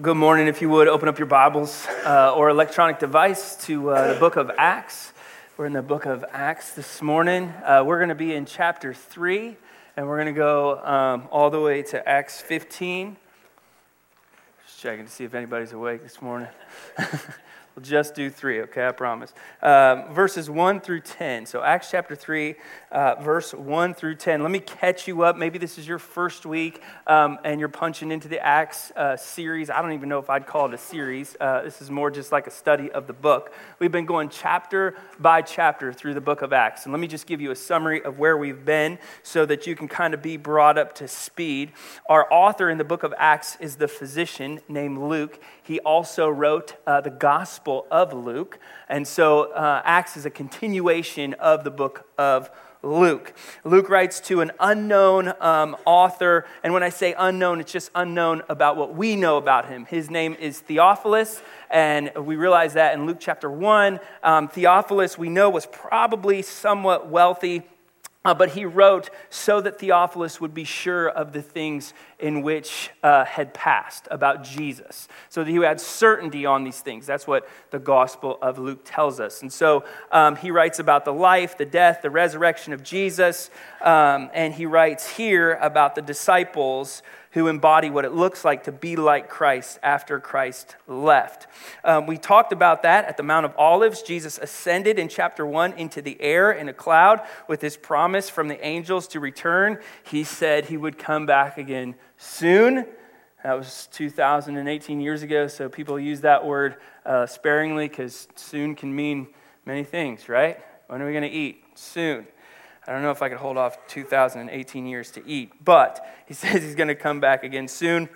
Good morning. If you would open up your Bibles uh, or electronic device to uh, the book of Acts. We're in the book of Acts this morning. Uh, we're going to be in chapter 3, and we're going to go um, all the way to Acts 15. Just checking to see if anybody's awake this morning. We'll just do three, okay? I promise. Uh, verses 1 through 10. So, Acts chapter 3, uh, verse 1 through 10. Let me catch you up. Maybe this is your first week um, and you're punching into the Acts uh, series. I don't even know if I'd call it a series. Uh, this is more just like a study of the book. We've been going chapter by chapter through the book of Acts. And let me just give you a summary of where we've been so that you can kind of be brought up to speed. Our author in the book of Acts is the physician named Luke. He also wrote uh, the Gospel of Luke. And so uh, Acts is a continuation of the book of Luke. Luke writes to an unknown um, author. And when I say unknown, it's just unknown about what we know about him. His name is Theophilus. And we realize that in Luke chapter 1. Um, Theophilus, we know, was probably somewhat wealthy uh, but he wrote so that Theophilus would be sure of the things in which uh, had passed about Jesus, so that he had certainty on these things. That's what the Gospel of Luke tells us. And so um, he writes about the life, the death, the resurrection of Jesus, um, and he writes here about the disciples who embody what it looks like to be like Christ after Christ left. Um, we talked about that at the Mount of Olives. Jesus ascended in chapter 1 into the air in a cloud with his promise from the angels to return. He said he would come back again soon. That was 2018 years ago, so people use that word uh, sparingly because soon can mean many things, right? When are we going to eat? Soon. I don't know if I could hold off 2018 years to eat, but he says he's going to come back again soon.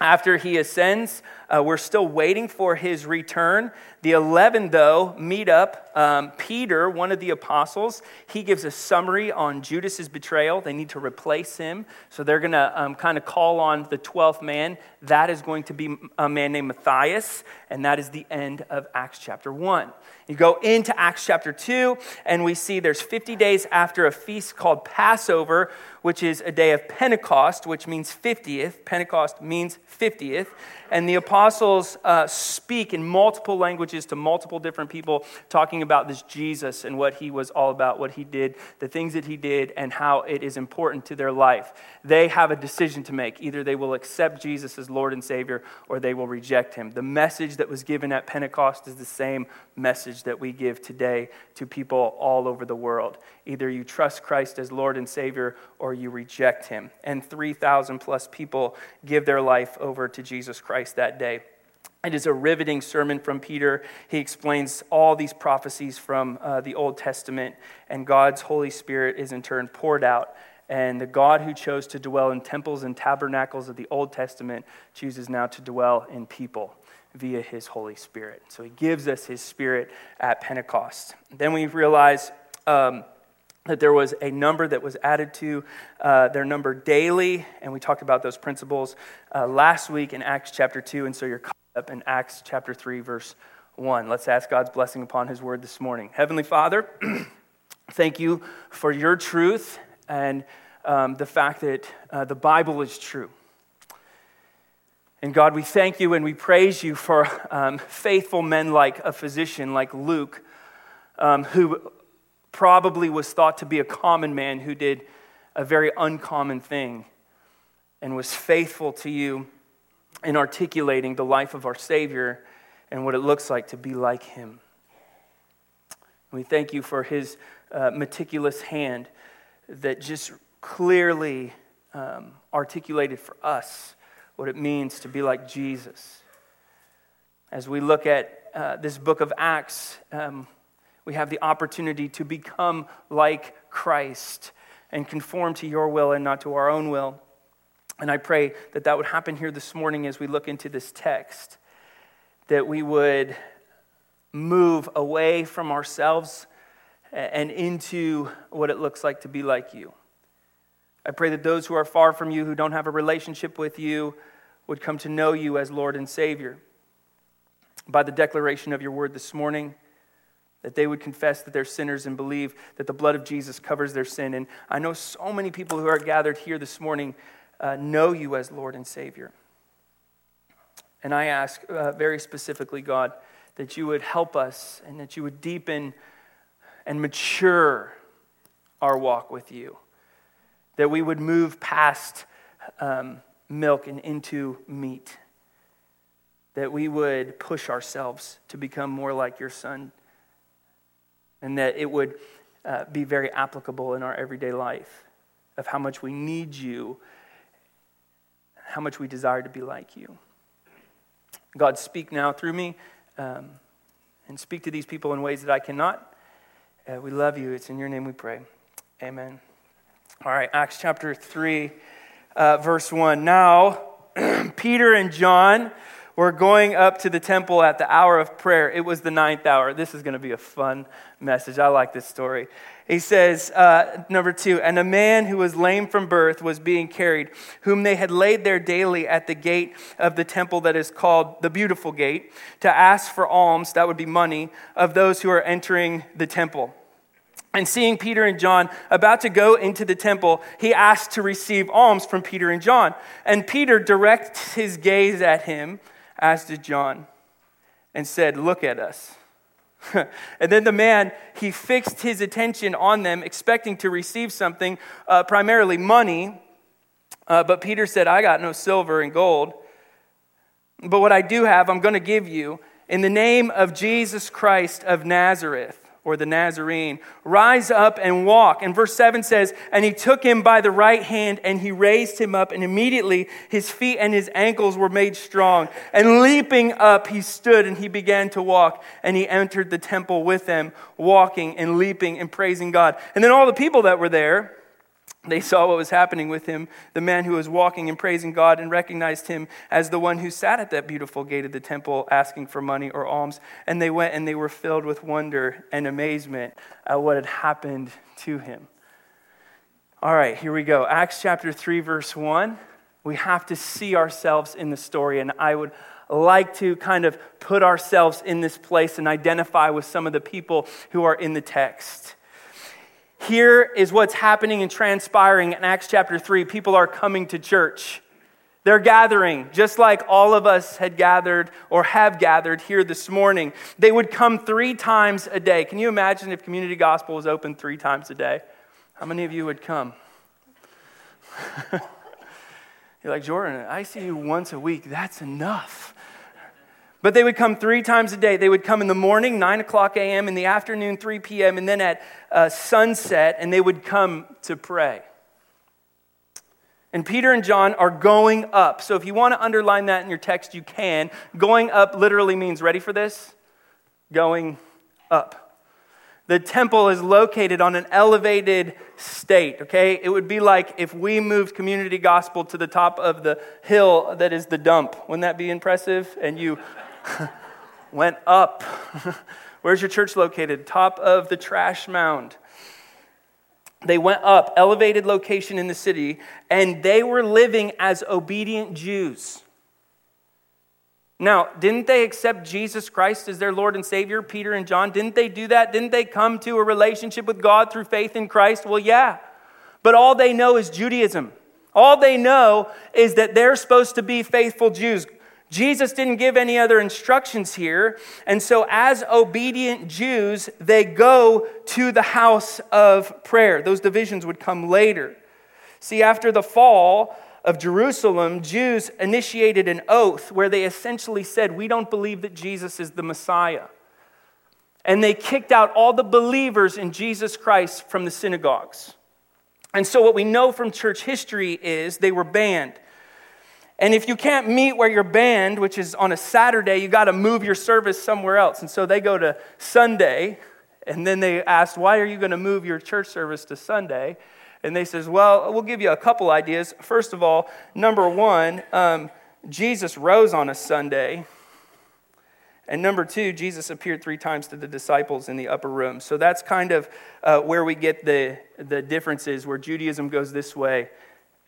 After he ascends, uh, we're still waiting for his return. The 11, though, meet up. Um, Peter, one of the apostles, he gives a summary on Judas's betrayal. They need to replace him. So they're going to um, kind of call on the 12th man. That is going to be a man named Matthias, and that is the end of Acts chapter 1. You go into Acts chapter 2, and we see there's 50 days after a feast called Passover, which is a day of Pentecost, which means 50th. Pentecost means 50th. And the apostles uh, speak in multiple languages to multiple different people, talking about this Jesus and what he was all about, what he did, the things that he did, and how it is important to their life. They have a decision to make. Either they will accept Jesus as Lord and Savior, or they will reject him. The message that was given at Pentecost is the same message that we give today to people all over the world. Either you trust Christ as Lord and Savior, or you reject him. And 3,000 plus people give their life over to Jesus Christ that day. It is a riveting sermon from Peter. He explains all these prophecies from uh, the Old Testament, and God's Holy Spirit is in turn poured out. And the God who chose to dwell in temples and tabernacles of the Old Testament chooses now to dwell in people via his Holy Spirit. So he gives us his Spirit at Pentecost. Then we realize. Um, that there was a number that was added to uh, their number daily, and we talked about those principles uh, last week in Acts chapter 2, and so you're caught up in Acts chapter 3, verse 1. Let's ask God's blessing upon his word this morning. Heavenly Father, thank you for your truth and um, the fact that uh, the Bible is true. And God, we thank you and we praise you for um, faithful men like a physician like Luke, um, who probably was thought to be a common man who did a very uncommon thing and was faithful to you in articulating the life of our Savior and what it looks like to be like him. We thank you for his uh, meticulous hand that just clearly um, articulated for us what it means to be like Jesus. As we look at uh, this book of Acts, um, we have the opportunity to become like Christ and conform to your will and not to our own will. And I pray that that would happen here this morning as we look into this text, that we would move away from ourselves and into what it looks like to be like you. I pray that those who are far from you, who don't have a relationship with you, would come to know you as Lord and Savior. By the declaration of your word this morning, that they would confess that they're sinners and believe that the blood of Jesus covers their sin. And I know so many people who are gathered here this morning uh, know you as Lord and Savior. And I ask uh, very specifically, God, that you would help us and that you would deepen and mature our walk with you. That we would move past um, milk and into meat. That we would push ourselves to become more like your son. And that it would uh, be very applicable in our everyday life of how much we need you, how much we desire to be like you. God, speak now through me um, and speak to these people in ways that I cannot. Uh, we love you. It's in your name we pray. Amen. All right, Acts chapter 3, uh, verse 1. Now, Peter and John were going up to the temple at the hour of prayer. It was the ninth hour. This is going to be a fun message. I like this story. He says, uh, number two, and a man who was lame from birth was being carried, whom they had laid there daily at the gate of the temple that is called the Beautiful Gate, to ask for alms, that would be money, of those who are entering the temple. And seeing Peter and John about to go into the temple, he asked to receive alms from Peter and John. And Peter directs his gaze at him, as did John, and said, Look at us. and then the man, he fixed his attention on them, expecting to receive something, uh, primarily money. Uh, but Peter said, I got no silver and gold. But what I do have, I'm going to give you in the name of Jesus Christ of Nazareth or the Nazarene, rise up and walk. And verse 7 says, And he took him by the right hand and he raised him up, and immediately his feet and his ankles were made strong. And leaping up, he stood and he began to walk. And he entered the temple with them, walking and leaping and praising God. And then all the people that were there, they saw what was happening with him, the man who was walking and praising God, and recognized him as the one who sat at that beautiful gate of the temple asking for money or alms. And they went and they were filled with wonder and amazement at what had happened to him. All right, here we go. Acts chapter 3, verse 1. We have to see ourselves in the story, and I would like to kind of put ourselves in this place and identify with some of the people who are in the text. Here is what's happening and transpiring in Acts chapter 3. People are coming to church. They're gathering, just like all of us had gathered or have gathered here this morning. They would come three times a day. Can you imagine if community gospel was open three times a day? How many of you would come? You're like, Jordan, I see you once a week. That's enough. But they would come three times a day. They would come in the morning, 9 o'clock a.m., in the afternoon, 3 p.m., and then at uh, sunset, and they would come to pray. And Peter and John are going up. So if you want to underline that in your text, you can. Going up literally means, ready for this? Going up. The temple is located on an elevated state, okay? It would be like if we moved community gospel to the top of the hill that is the dump. Wouldn't that be impressive? And you went up. Where's your church located? Top of the trash mound. They went up, elevated location in the city, and they were living as obedient Jews. Now, didn't they accept Jesus Christ as their Lord and Savior, Peter and John? Didn't they do that? Didn't they come to a relationship with God through faith in Christ? Well, yeah. But all they know is Judaism. All they know is that they're supposed to be faithful Jews. Jesus didn't give any other instructions here. And so, as obedient Jews, they go to the house of prayer. Those divisions would come later. See, after the fall of Jerusalem, Jews initiated an oath where they essentially said, We don't believe that Jesus is the Messiah. And they kicked out all the believers in Jesus Christ from the synagogues. And so, what we know from church history is they were banned. And if you can't meet where you're banned, which is on a Saturday, you got to move your service somewhere else. And so they go to Sunday, and then they ask, Why are you going to move your church service to Sunday? And they says, well, we'll give you a couple ideas. First of all, number one, um, Jesus rose on a Sunday. And number two, Jesus appeared three times to the disciples in the upper room. So that's kind of uh, where we get the, the differences, where Judaism goes this way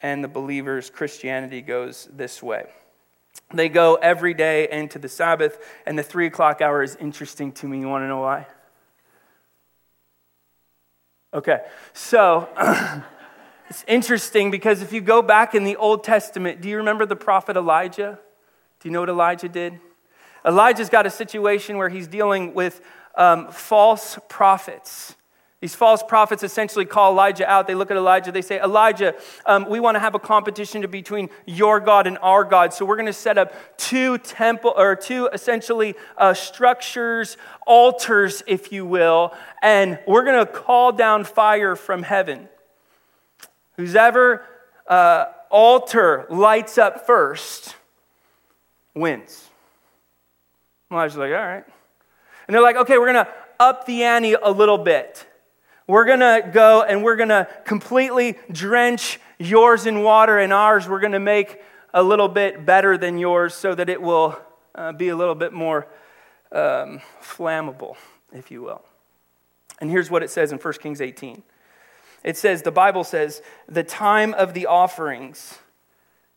and the believers' Christianity goes this way. They go every day into the Sabbath, and the three o'clock hour is interesting to me. You want to know why? Okay, so it's interesting because if you go back in the Old Testament, do you remember the prophet Elijah? Do you know what Elijah did? Elijah's got a situation where he's dealing with um, false prophets. These false prophets essentially call Elijah out. They look at Elijah, they say, Elijah, um, we want to have a competition between your God and our God. So we're going to set up two temple or two essentially uh, structures, altars, if you will, and we're going to call down fire from heaven. Who's ever uh, altar lights up first wins. Elijah's like, all right. And they're like, okay, we're going to up the ante a little bit. We're going to go and we're going to completely drench yours in water and ours we're going to make a little bit better than yours so that it will uh, be a little bit more um, flammable, if you will. And here's what it says in 1 Kings 18 it says, the Bible says, the time of the offerings,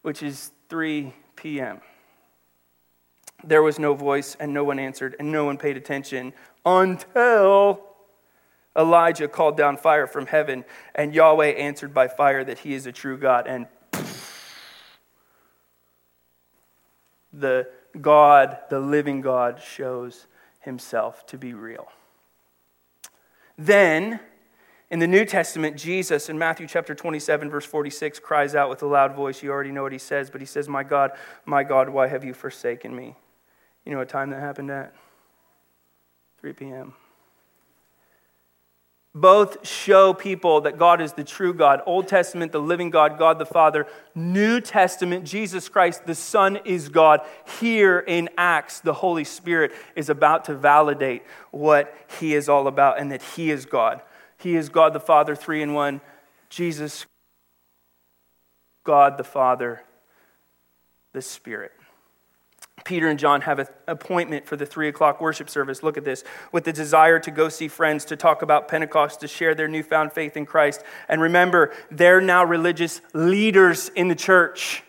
which is 3 p.m. There was no voice, and no one answered, and no one paid attention until Elijah called down fire from heaven, and Yahweh answered by fire that he is a true God. And the God, the living God, shows himself to be real. Then, in the New Testament, Jesus in Matthew chapter 27, verse 46, cries out with a loud voice. You already know what he says, but he says, My God, my God, why have you forsaken me? You know what time that happened at? 3 p.m both show people that God is the true God. Old Testament, the living God, God the Father. New Testament, Jesus Christ, the Son is God. Here in Acts, the Holy Spirit is about to validate what He is all about and that He is God. He is God the Father, three in one. Jesus, God the Father, the Spirit. Peter and John have an appointment for the three o'clock worship service. Look at this. With the desire to go see friends, to talk about Pentecost, to share their newfound faith in Christ. And remember, they're now religious leaders in the church.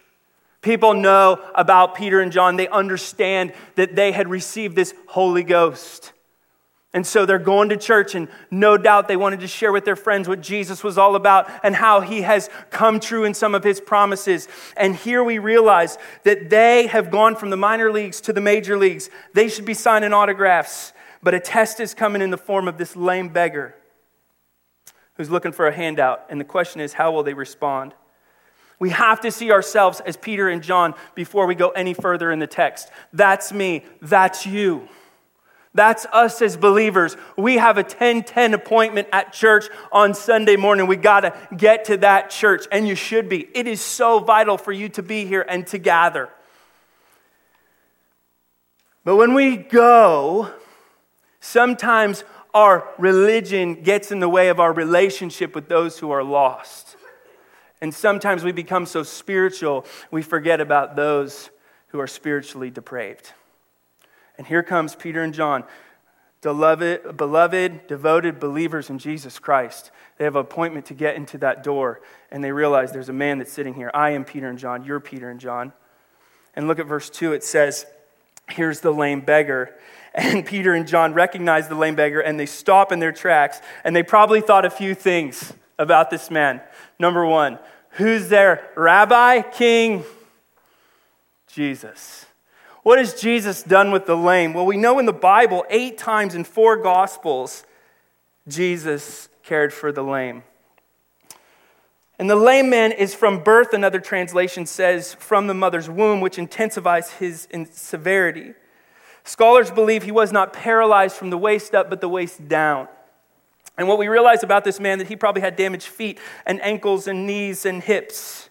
People know about Peter and John. They understand that they had received this Holy Ghost. And so they're going to church, and no doubt they wanted to share with their friends what Jesus was all about and how he has come true in some of his promises. And here we realize that they have gone from the minor leagues to the major leagues. They should be signing autographs, but a test is coming in the form of this lame beggar who's looking for a handout. And the question is, how will they respond? We have to see ourselves as Peter and John before we go any further in the text. That's me, that's you. That's us as believers. We have a 1010 appointment at church on Sunday morning. We got to get to that church, and you should be. It is so vital for you to be here and to gather. But when we go, sometimes our religion gets in the way of our relationship with those who are lost. And sometimes we become so spiritual, we forget about those who are spiritually depraved. And here comes Peter and John, beloved, beloved, devoted believers in Jesus Christ. They have an appointment to get into that door, and they realize there's a man that's sitting here. I am Peter and John. You're Peter and John. And look at verse 2. It says, Here's the lame beggar. And Peter and John recognize the lame beggar, and they stop in their tracks, and they probably thought a few things about this man. Number one, who's there? Rabbi, king, Jesus. What has Jesus done with the lame? Well, we know in the Bible, eight times in four Gospels, Jesus cared for the lame. And the lame man is from birth, another translation says, from the mother's womb, which intensifies his severity. Scholars believe he was not paralyzed from the waist up, but the waist down. And what we realize about this man that he probably had damaged feet and ankles and knees and hips.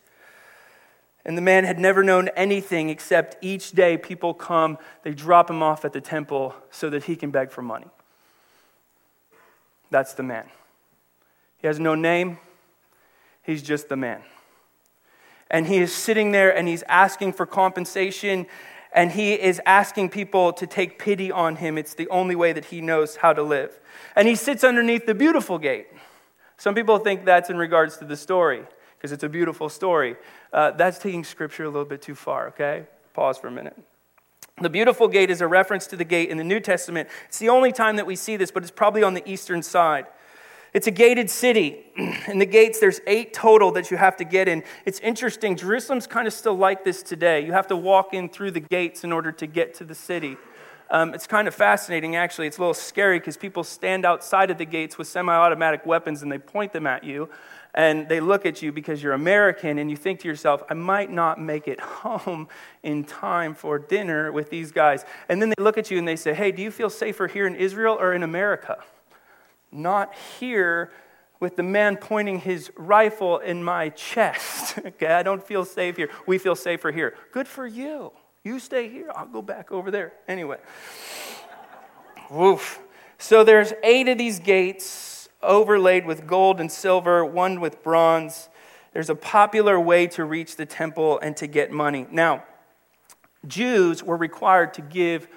And the man had never known anything except each day people come, they drop him off at the temple so that he can beg for money. That's the man. He has no name, he's just the man. And he is sitting there and he's asking for compensation and he is asking people to take pity on him. It's the only way that he knows how to live. And he sits underneath the beautiful gate. Some people think that's in regards to the story because it's a beautiful story. Uh, that's taking scripture a little bit too far, okay? Pause for a minute. The beautiful gate is a reference to the gate in the New Testament. It's the only time that we see this, but it's probably on the eastern side. It's a gated city. In the gates, there's eight total that you have to get in. It's interesting. Jerusalem's kind of still like this today. You have to walk in through the gates in order to get to the city. Um, it's kind of fascinating, actually. It's a little scary because people stand outside of the gates with semi automatic weapons and they point them at you. And they look at you because you're American and you think to yourself, I might not make it home in time for dinner with these guys. And then they look at you and they say, Hey, do you feel safer here in Israel or in America? not here with the man pointing his rifle in my chest. okay, I don't feel safe here. We feel safer here. Good for you. You stay here. I'll go back over there. Anyway. Woof. So there's eight of these gates overlaid with gold and silver, one with bronze. There's a popular way to reach the temple and to get money. Now, Jews were required to give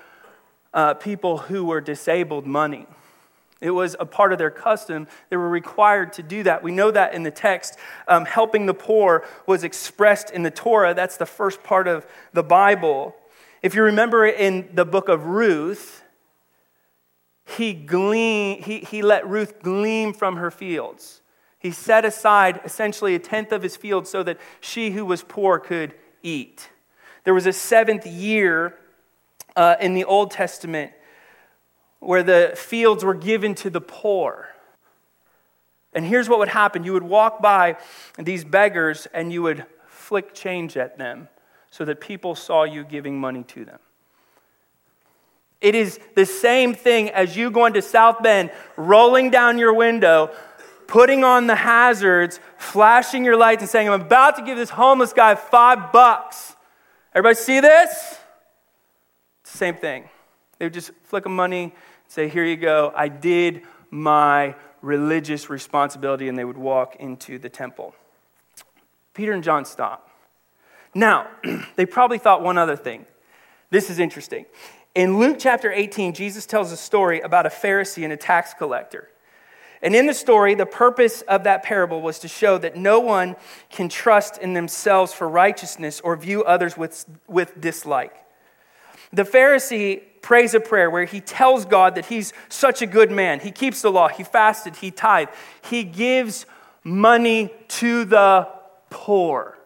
uh, people who were disabled money. It was a part of their custom. They were required to do that. We know that in the text. Um, helping the poor was expressed in the Torah. That's the first part of the Bible. If you remember in the book of Ruth, he, glean, he, he let Ruth glean from her fields. He set aside essentially a tenth of his field so that she who was poor could eat. There was a seventh year uh, in the Old Testament where the fields were given to the poor. And here's what would happen you would walk by these beggars and you would flick change at them so that people saw you giving money to them. It is the same thing as you going to South Bend, rolling down your window, putting on the hazards, flashing your lights, and saying, I'm about to give this homeless guy five bucks. Everybody see this? It's the Same thing. They would just flick a money say, Here you go, I did my religious responsibility, and they would walk into the temple. Peter and John stop. Now, they probably thought one other thing. This is interesting. In Luke chapter 18, Jesus tells a story about a Pharisee and a tax collector. And in the story, the purpose of that parable was to show that no one can trust in themselves for righteousness or view others with, with dislike. The Pharisee prays a prayer where he tells God that he's such a good man. He keeps the law, he fasted, he tithed, he gives money to the poor.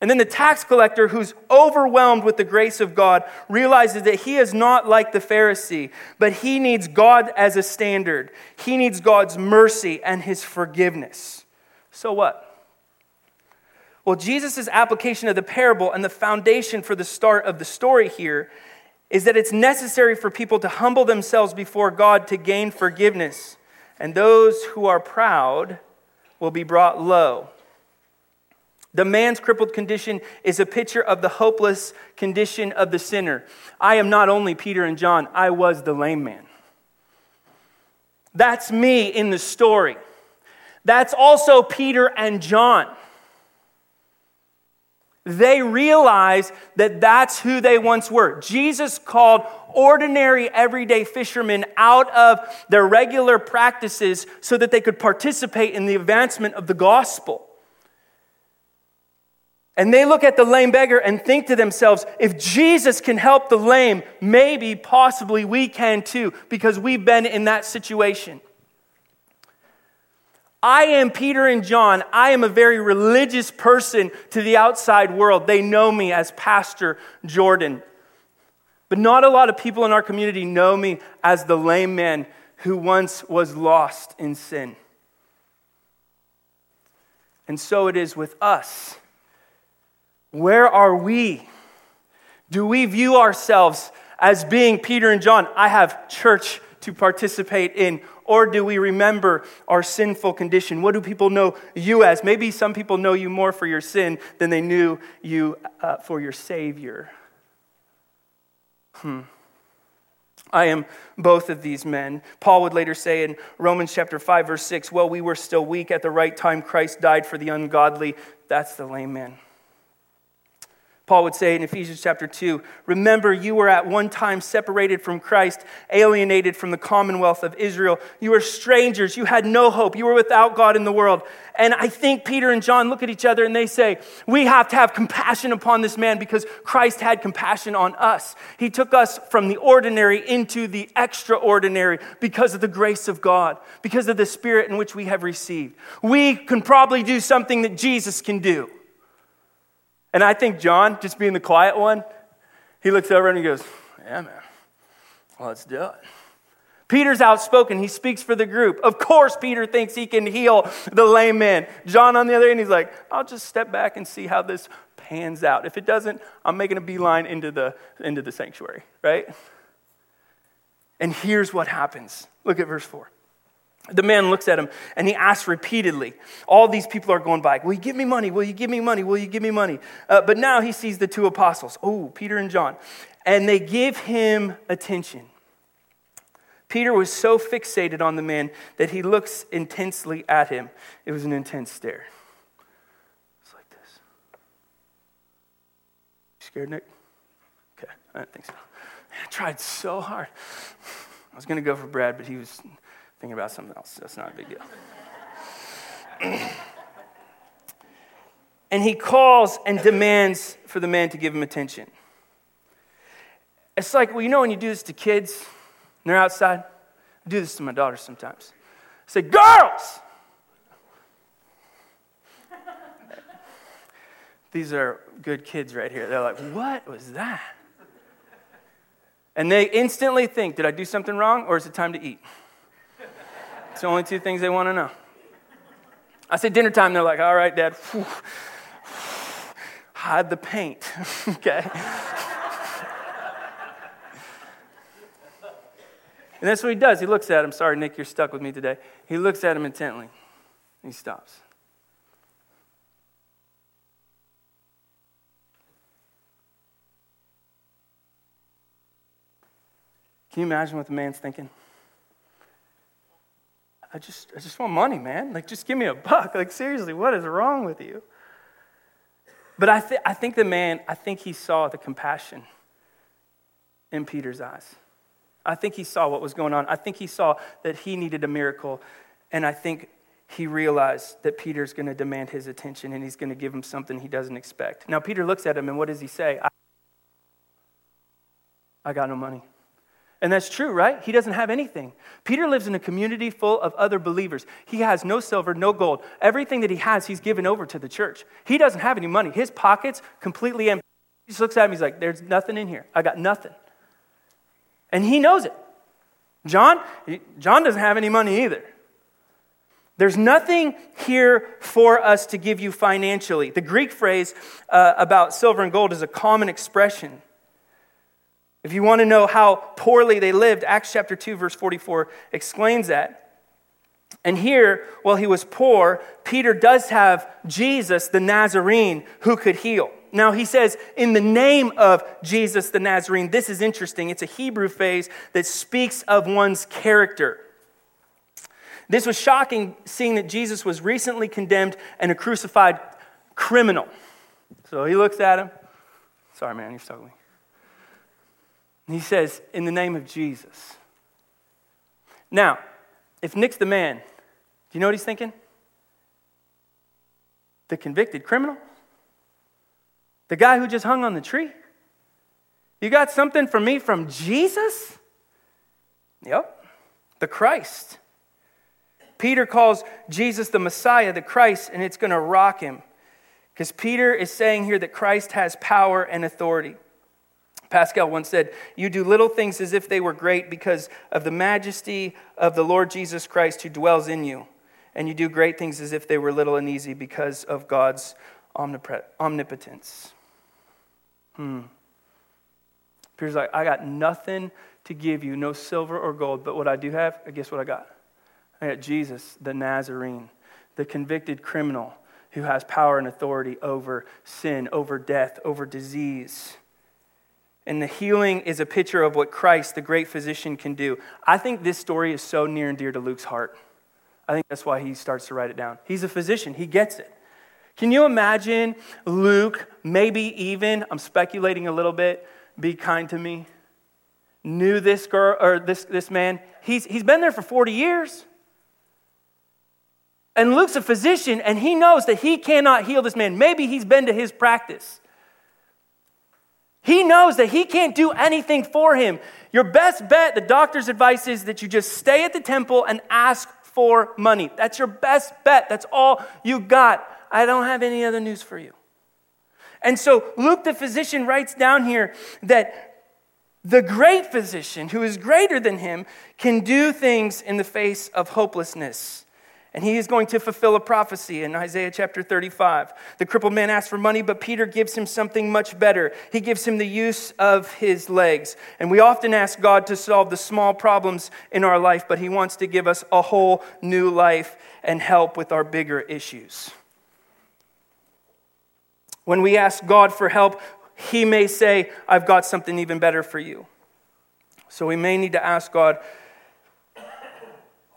And then the tax collector, who's overwhelmed with the grace of God, realizes that he is not like the Pharisee, but he needs God as a standard. He needs God's mercy and his forgiveness. So what? Well, Jesus' application of the parable and the foundation for the start of the story here is that it's necessary for people to humble themselves before God to gain forgiveness, and those who are proud will be brought low. The man's crippled condition is a picture of the hopeless condition of the sinner. I am not only Peter and John, I was the lame man. That's me in the story. That's also Peter and John they realize that that's who they once were. Jesus called ordinary, everyday fishermen out of their regular practices so that they could participate in the advancement of the gospel. And they look at the lame beggar and think to themselves, if Jesus can help the lame, maybe, possibly we can too, because we've been in that situation. I am Peter and John. I am a very religious person to the outside world. They know me as Pastor Jordan. But not a lot of people in our community know me as the lame man who once was lost in sin. And so it is with us. Where are we? Do we view ourselves as being Peter and John? I have church to participate in? Or do we remember our sinful condition? What do people know you as? Maybe some people know you more for your sin than they knew you uh, for your Savior. Hmm. I am both of these men. Paul would later say in Romans chapter 5 verse 6, "Well, we were still weak at the right time Christ died for the ungodly." That's the lame man. Paul would say in Ephesians chapter 2 Remember, you were at one time separated from Christ, alienated from the commonwealth of Israel. You were strangers. You had no hope. You were without God in the world. And I think Peter and John look at each other and they say, We have to have compassion upon this man because Christ had compassion on us. He took us from the ordinary into the extraordinary because of the grace of God, because of the spirit in which we have received. We can probably do something that Jesus can do. And I think John, just being the quiet one, he looks over and he goes, Yeah, man, let's do it. Peter's outspoken. He speaks for the group. Of course, Peter thinks he can heal the lame man. John, on the other hand, he's like, I'll just step back and see how this pans out. If it doesn't, I'm making a beeline into the, into the sanctuary, right? And here's what happens. Look at verse 4. The man looks at him and he asks repeatedly. All these people are going by, Will you give me money? Will you give me money? Will you give me money? Uh, but now he sees the two apostles, oh, Peter and John, and they give him attention. Peter was so fixated on the man that he looks intensely at him. It was an intense stare. It's like this. You scared, Nick? Okay, I don't think so. I tried so hard. I was going to go for Brad, but he was thinking about something else. That's not a big deal. and he calls and demands for the man to give him attention. It's like, well, you know when you do this to kids and they're outside? I do this to my daughters sometimes. I say, girls! These are good kids right here. They're like, what was that? And they instantly think, did I do something wrong or is it time to eat? It's the only two things they want to know. I say dinner time, they're like, all right, Dad, whew, hide the paint, okay? and that's what he does. He looks at him. Sorry, Nick, you're stuck with me today. He looks at him intently. He stops. Can you imagine what the man's thinking? I just, I just want money, man. Like, just give me a buck. Like, seriously, what is wrong with you? But I, th- I think the man, I think he saw the compassion in Peter's eyes. I think he saw what was going on. I think he saw that he needed a miracle. And I think he realized that Peter's going to demand his attention and he's going to give him something he doesn't expect. Now, Peter looks at him and what does he say? I, I got no money. And that's true, right? He doesn't have anything. Peter lives in a community full of other believers. He has no silver, no gold. Everything that he has, he's given over to the church. He doesn't have any money. His pockets completely empty. He just looks at him, he's like, There's nothing in here. I got nothing. And he knows it. John, John doesn't have any money either. There's nothing here for us to give you financially. The Greek phrase uh, about silver and gold is a common expression. If you want to know how poorly they lived, Acts chapter 2, verse 44 explains that. And here, while he was poor, Peter does have Jesus, the Nazarene, who could heal. Now, he says, in the name of Jesus the Nazarene. This is interesting. It's a Hebrew phrase that speaks of one's character. This was shocking, seeing that Jesus was recently condemned and a crucified criminal. So he looks at him. Sorry, man, you're struggling. And he says, In the name of Jesus. Now, if Nick's the man, do you know what he's thinking? The convicted criminal? The guy who just hung on the tree? You got something for me from Jesus? Yep, the Christ. Peter calls Jesus the Messiah, the Christ, and it's going to rock him. Because Peter is saying here that Christ has power and authority. Pascal once said, You do little things as if they were great because of the majesty of the Lord Jesus Christ who dwells in you. And you do great things as if they were little and easy because of God's omnipotence. Hmm. Peter's like, I got nothing to give you, no silver or gold, but what I do have, I guess what I got? I got Jesus, the Nazarene, the convicted criminal who has power and authority over sin, over death, over disease And the healing is a picture of what Christ, the great physician, can do. I think this story is so near and dear to Luke's heart. I think that's why he starts to write it down. He's a physician, he gets it. Can you imagine Luke, maybe even, I'm speculating a little bit, be kind to me, knew this girl or this, this man? He's, he's been there for 40 years. And Luke's a physician and he knows that he cannot heal this man. Maybe he's been to his practice. He knows that he can't do anything for him. Your best bet, the doctor's advice is that you just stay at the temple and ask for money. That's your best bet. That's all you got. I don't have any other news for you. And so Luke the physician writes down here that the great physician, who is greater than him, can do things in the face of hopelessness. And he is going to fulfill a prophecy in Isaiah chapter 35. The crippled man asks for money, but Peter gives him something much better. He gives him the use of his legs. And we often ask God to solve the small problems in our life, but he wants to give us a whole new life and help with our bigger issues. When we ask God for help, he may say, I've got something even better for you. So we may need to ask God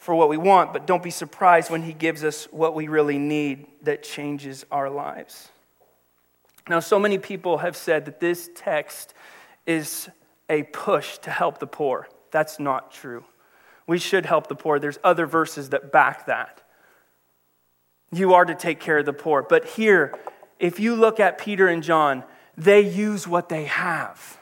for what we want, but don't be surprised when He gives us what we really need that changes our lives. Now, so many people have said that this text is a push to help the poor. That's not true. We should help the poor. There's other verses that back that. You are to take care of the poor. But here, if you look at Peter and John, they use what they have.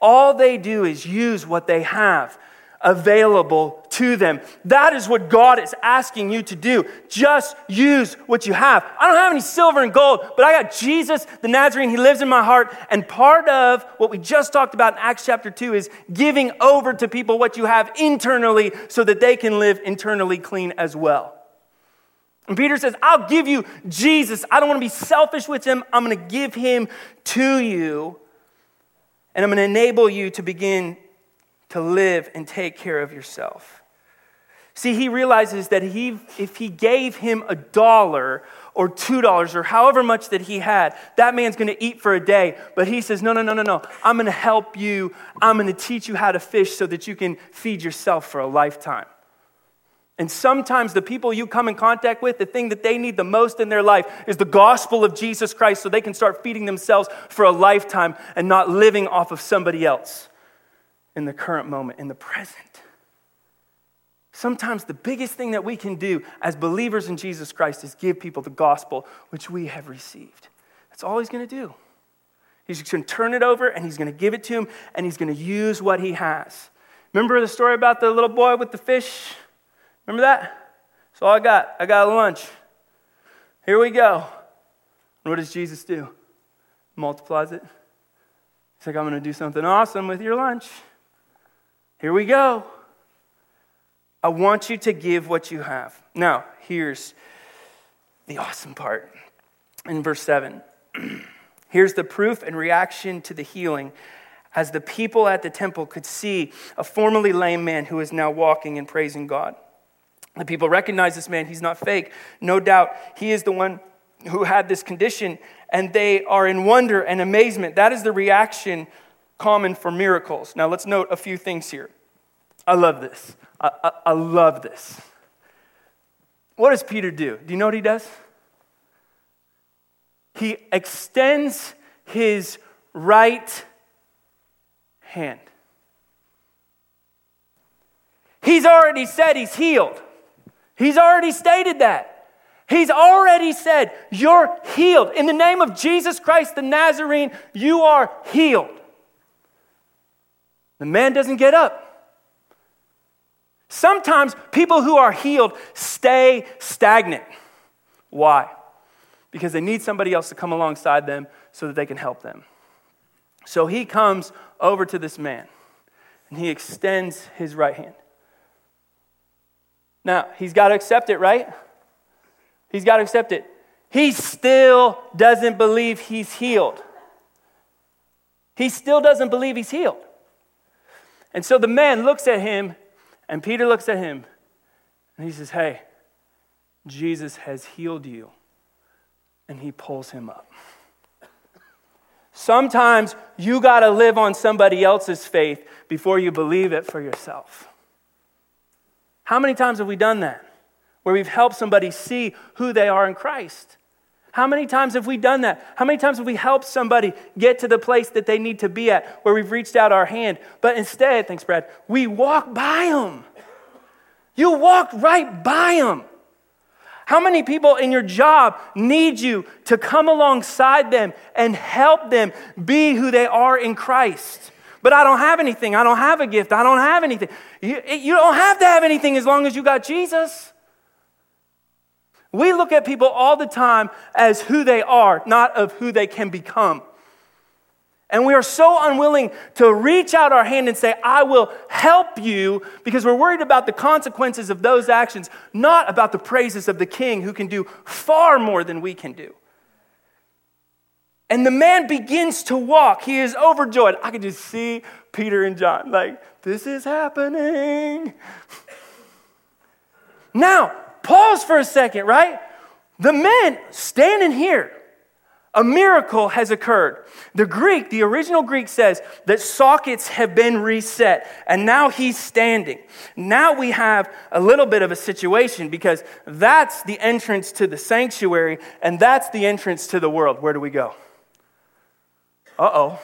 All they do is use what they have available to them. That is what God is asking you to do. Just use what you have. I don't have any silver and gold, but I got Jesus, the Nazarene. He lives in my heart. And part of what we just talked about in Acts chapter 2 is giving over to people what you have internally so that they can live internally clean as well. And Peter says, I'll give you Jesus. I don't want to be selfish with him. I'm going to give him to you. And I'm going to enable you to begin to live and take care of yourself. See, he realizes that he, if he gave him a dollar or two dollars or however much that he had, that man's gonna eat for a day. But he says, No, no, no, no, no. I'm gonna help you. I'm gonna teach you how to fish so that you can feed yourself for a lifetime. And sometimes the people you come in contact with, the thing that they need the most in their life is the gospel of Jesus Christ so they can start feeding themselves for a lifetime and not living off of somebody else in the current moment, in the present. Sometimes the biggest thing that we can do as believers in Jesus Christ is give people the gospel which we have received. That's all he's going to do. He's going to turn it over and he's going to give it to him and he's going to use what he has. Remember the story about the little boy with the fish? Remember that? All I got. I got lunch. Here we go. And what does Jesus do? Multiplies it. He's like, I'm going to do something awesome with your lunch. Here we go. I want you to give what you have. Now, here's the awesome part in verse 7. here's the proof and reaction to the healing as the people at the temple could see a formerly lame man who is now walking and praising God. The people recognize this man. He's not fake. No doubt he is the one who had this condition, and they are in wonder and amazement. That is the reaction common for miracles. Now, let's note a few things here. I love this. I, I, I, love this. What does Peter do? Do you know what he does? He extends his right hand. He's already said he's healed. He's already stated that. He's already said, You're healed. In the name of Jesus Christ the Nazarene, you are healed. The man doesn't get up. Sometimes people who are healed stay stagnant. Why? Because they need somebody else to come alongside them so that they can help them. So he comes over to this man and he extends his right hand. Now, he's got to accept it, right? He's got to accept it. He still doesn't believe he's healed. He still doesn't believe he's healed. And so the man looks at him, and Peter looks at him, and he says, Hey, Jesus has healed you. And he pulls him up. Sometimes you got to live on somebody else's faith before you believe it for yourself. How many times have we done that? Where we've helped somebody see who they are in Christ. How many times have we done that? How many times have we helped somebody get to the place that they need to be at where we've reached out our hand? But instead, thanks, Brad, we walk by them. You walk right by them. How many people in your job need you to come alongside them and help them be who they are in Christ? But I don't have anything. I don't have a gift. I don't have anything. You, you don't have to have anything as long as you got Jesus. We look at people all the time as who they are, not of who they can become. And we are so unwilling to reach out our hand and say, I will help you, because we're worried about the consequences of those actions, not about the praises of the king who can do far more than we can do. And the man begins to walk. He is overjoyed. I can just see Peter and John, like, this is happening. Now, pause for a second, right? The men standing here a miracle has occurred. The Greek, the original Greek says that sockets have been reset and now he's standing. Now we have a little bit of a situation because that's the entrance to the sanctuary and that's the entrance to the world. Where do we go? Uh oh.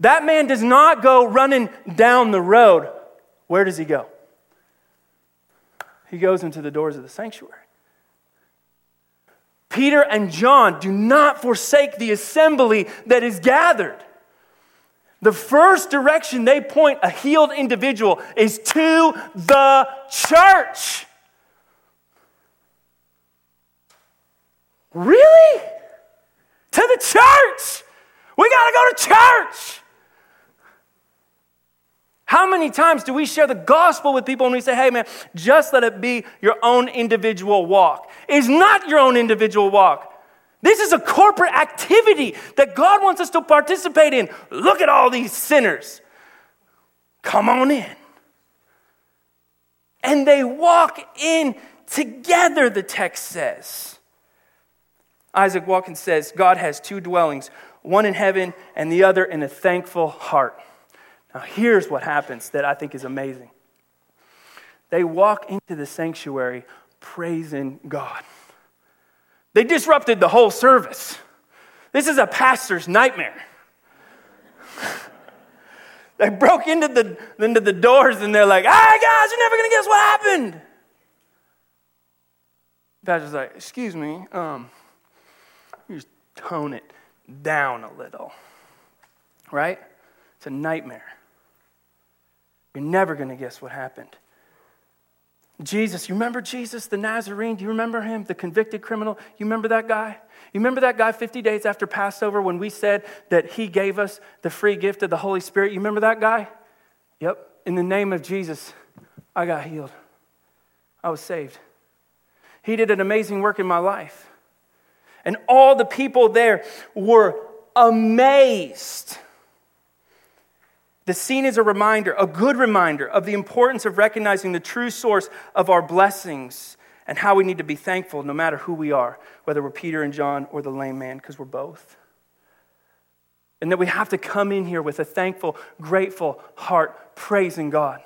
That man does not go running down the road. Where does he go? He goes into the doors of the sanctuary. Peter and John do not forsake the assembly that is gathered. The first direction they point a healed individual is to the church. Really? To the church. We got to go to church. How many times do we share the gospel with people and we say, hey man, just let it be your own individual walk? It's not your own individual walk. This is a corporate activity that God wants us to participate in. Look at all these sinners. Come on in. And they walk in together, the text says. Isaac Watkins says God has two dwellings, one in heaven and the other in a thankful heart. Now, here's what happens that I think is amazing they walk into the sanctuary praising God. They disrupted the whole service. This is a pastor's nightmare. they broke into the, into the doors and they're like, hey guys, you're never gonna guess what happened. Pastor's like, excuse me, um, you just tone it down a little. Right? It's a nightmare. You're never going to guess what happened. Jesus, you remember Jesus, the Nazarene? Do you remember him, the convicted criminal? You remember that guy? You remember that guy 50 days after Passover when we said that he gave us the free gift of the Holy Spirit? You remember that guy? Yep. In the name of Jesus, I got healed. I was saved. He did an amazing work in my life. And all the people there were amazed. The scene is a reminder, a good reminder, of the importance of recognizing the true source of our blessings and how we need to be thankful no matter who we are, whether we're Peter and John or the lame man, because we're both. And that we have to come in here with a thankful, grateful heart, praising God.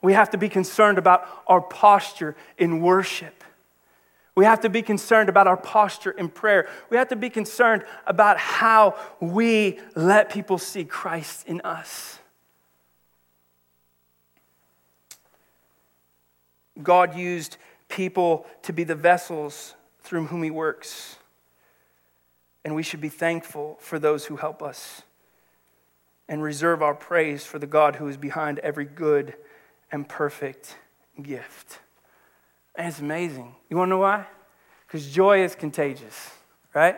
We have to be concerned about our posture in worship. We have to be concerned about our posture in prayer. We have to be concerned about how we let people see Christ in us. God used people to be the vessels through whom He works. And we should be thankful for those who help us and reserve our praise for the God who is behind every good and perfect gift. And it's amazing. You want to know why? Because joy is contagious, right?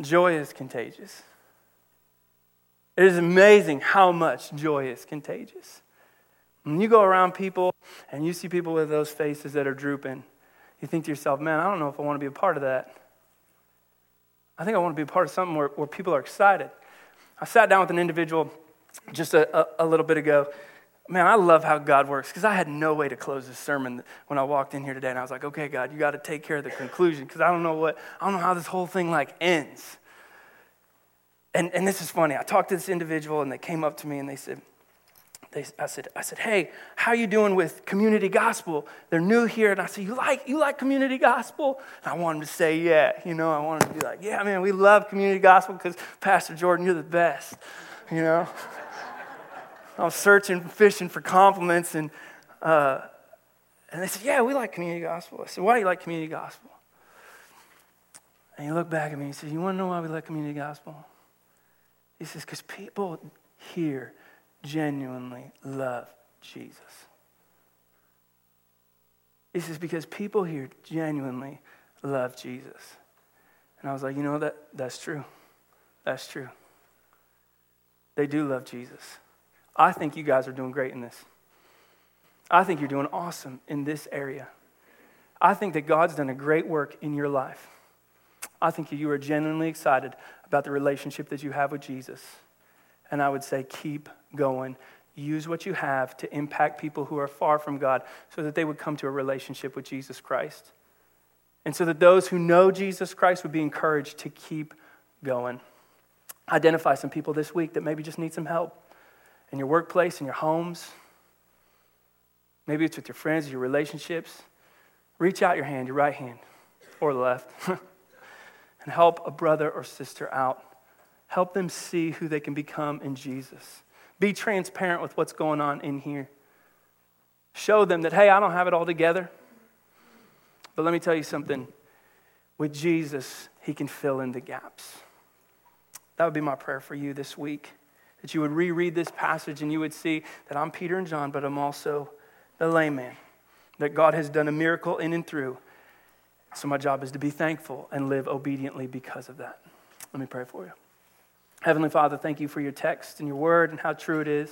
Joy is contagious. It is amazing how much joy is contagious. When you go around people and you see people with those faces that are drooping, you think to yourself, man, I don't know if I want to be a part of that. I think I want to be a part of something where, where people are excited. I sat down with an individual just a, a, a little bit ago Man, I love how God works because I had no way to close this sermon when I walked in here today. And I was like, okay, God, you got to take care of the conclusion because I don't know what, I don't know how this whole thing like ends. And, and this is funny. I talked to this individual and they came up to me and they said, they, I, said, I said, hey, how you doing with community gospel? They're new here. And I said, you like, you like community gospel? And I wanted to say, yeah. You know, I wanted to be like, yeah, man, we love community gospel because Pastor Jordan, you're the best. You know? I was searching, fishing for compliments, and, uh, and they said, Yeah, we like community gospel. I said, Why do you like community gospel? And he looked back at me and said, You want to know why we like community gospel? He says, Because people here genuinely love Jesus. He says, Because people here genuinely love Jesus. And I was like, You know, that, that's true. That's true. They do love Jesus. I think you guys are doing great in this. I think you're doing awesome in this area. I think that God's done a great work in your life. I think you are genuinely excited about the relationship that you have with Jesus. And I would say, keep going. Use what you have to impact people who are far from God so that they would come to a relationship with Jesus Christ. And so that those who know Jesus Christ would be encouraged to keep going. Identify some people this week that maybe just need some help in your workplace, in your homes. Maybe it's with your friends, your relationships. Reach out your hand, your right hand or left, and help a brother or sister out. Help them see who they can become in Jesus. Be transparent with what's going on in here. Show them that, hey, I don't have it all together. But let me tell you something with Jesus, He can fill in the gaps. That would be my prayer for you this week that you would reread this passage and you would see that I'm Peter and John, but I'm also the layman, that God has done a miracle in and through. So my job is to be thankful and live obediently because of that. Let me pray for you. Heavenly Father, thank you for your text and your word and how true it is.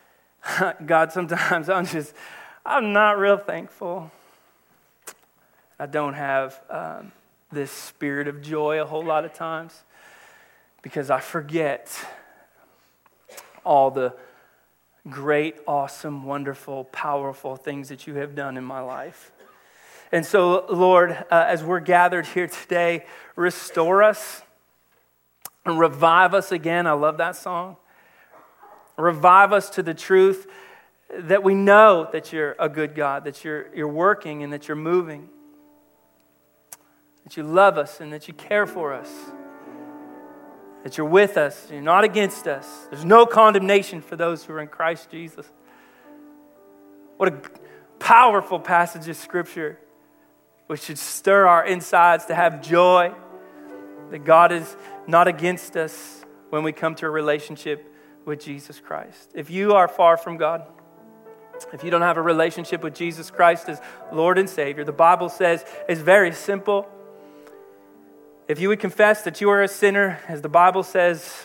God, sometimes I'm just, I'm not real thankful. I don't have um, this spirit of joy a whole lot of times because I forget all the great, awesome, wonderful, powerful things that you have done in my life. And so, Lord, uh, as we're gathered here today, restore us and revive us again. I love that song. Revive us to the truth that we know that you're a good God, that you're, you're working and that you're moving, that you love us and that you care for us that you're with us, you're not against us. There's no condemnation for those who are in Christ Jesus. What a powerful passage of Scripture, which should stir our insides to have joy that God is not against us when we come to a relationship with Jesus Christ. If you are far from God, if you don't have a relationship with Jesus Christ as Lord and Savior, the Bible says it's very simple. If you would confess that you are a sinner, as the Bible says,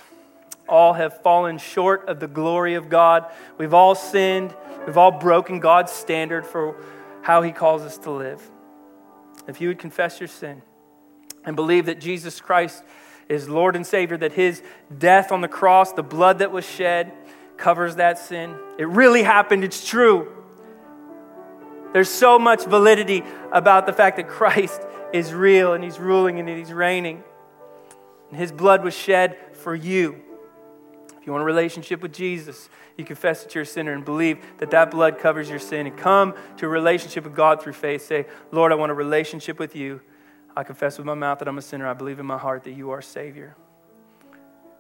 all have fallen short of the glory of God. We've all sinned. We've all broken God's standard for how He calls us to live. If you would confess your sin and believe that Jesus Christ is Lord and Savior, that His death on the cross, the blood that was shed, covers that sin. It really happened. It's true. There's so much validity about the fact that Christ is real and He's ruling and He's reigning. And His blood was shed for you. If you want a relationship with Jesus, you confess that you're a sinner and believe that that blood covers your sin and come to a relationship with God through faith. Say, Lord, I want a relationship with you. I confess with my mouth that I'm a sinner. I believe in my heart that you are Savior.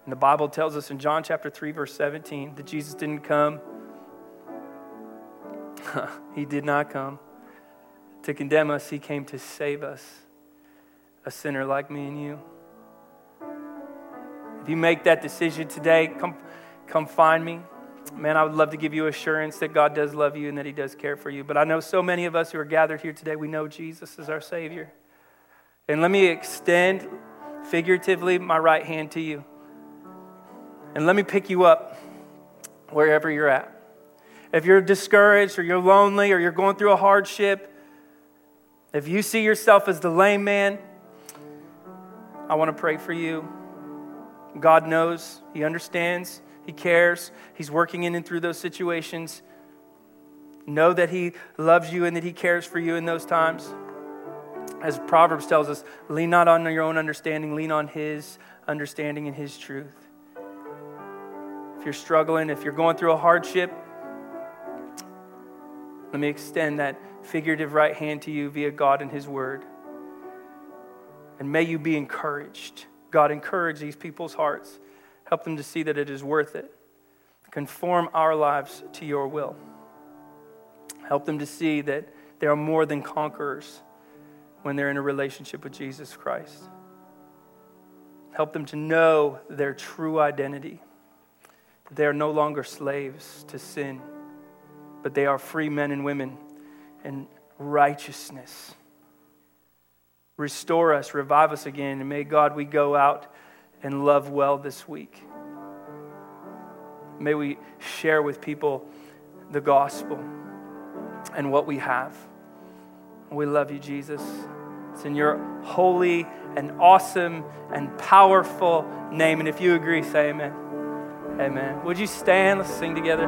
And the Bible tells us in John chapter 3, verse 17, that Jesus didn't come. he did not come to condemn us, He came to save us, a sinner like me and you. If you make that decision today, come, come find me. Man, I would love to give you assurance that God does love you and that He does care for you. But I know so many of us who are gathered here today, we know Jesus is our Savior. And let me extend figuratively my right hand to you. And let me pick you up wherever you're at. If you're discouraged or you're lonely or you're going through a hardship, if you see yourself as the lame man, I want to pray for you. God knows, He understands, He cares. He's working in and through those situations. Know that He loves you and that He cares for you in those times. As Proverbs tells us, lean not on your own understanding, lean on His understanding and His truth. If you're struggling, if you're going through a hardship, let me extend that figurative right hand to you via God and His Word. And may you be encouraged. God, encourage these people's hearts. Help them to see that it is worth it. Conform our lives to your will. Help them to see that they are more than conquerors when they're in a relationship with Jesus Christ. Help them to know their true identity. They are no longer slaves to sin, but they are free men and women in righteousness. Restore us, revive us again, and may God, we go out and love well this week. May we share with people the gospel and what we have. We love you, Jesus. It's in your holy and awesome and powerful name. And if you agree, say amen. Amen. Would you stand? Let's sing together.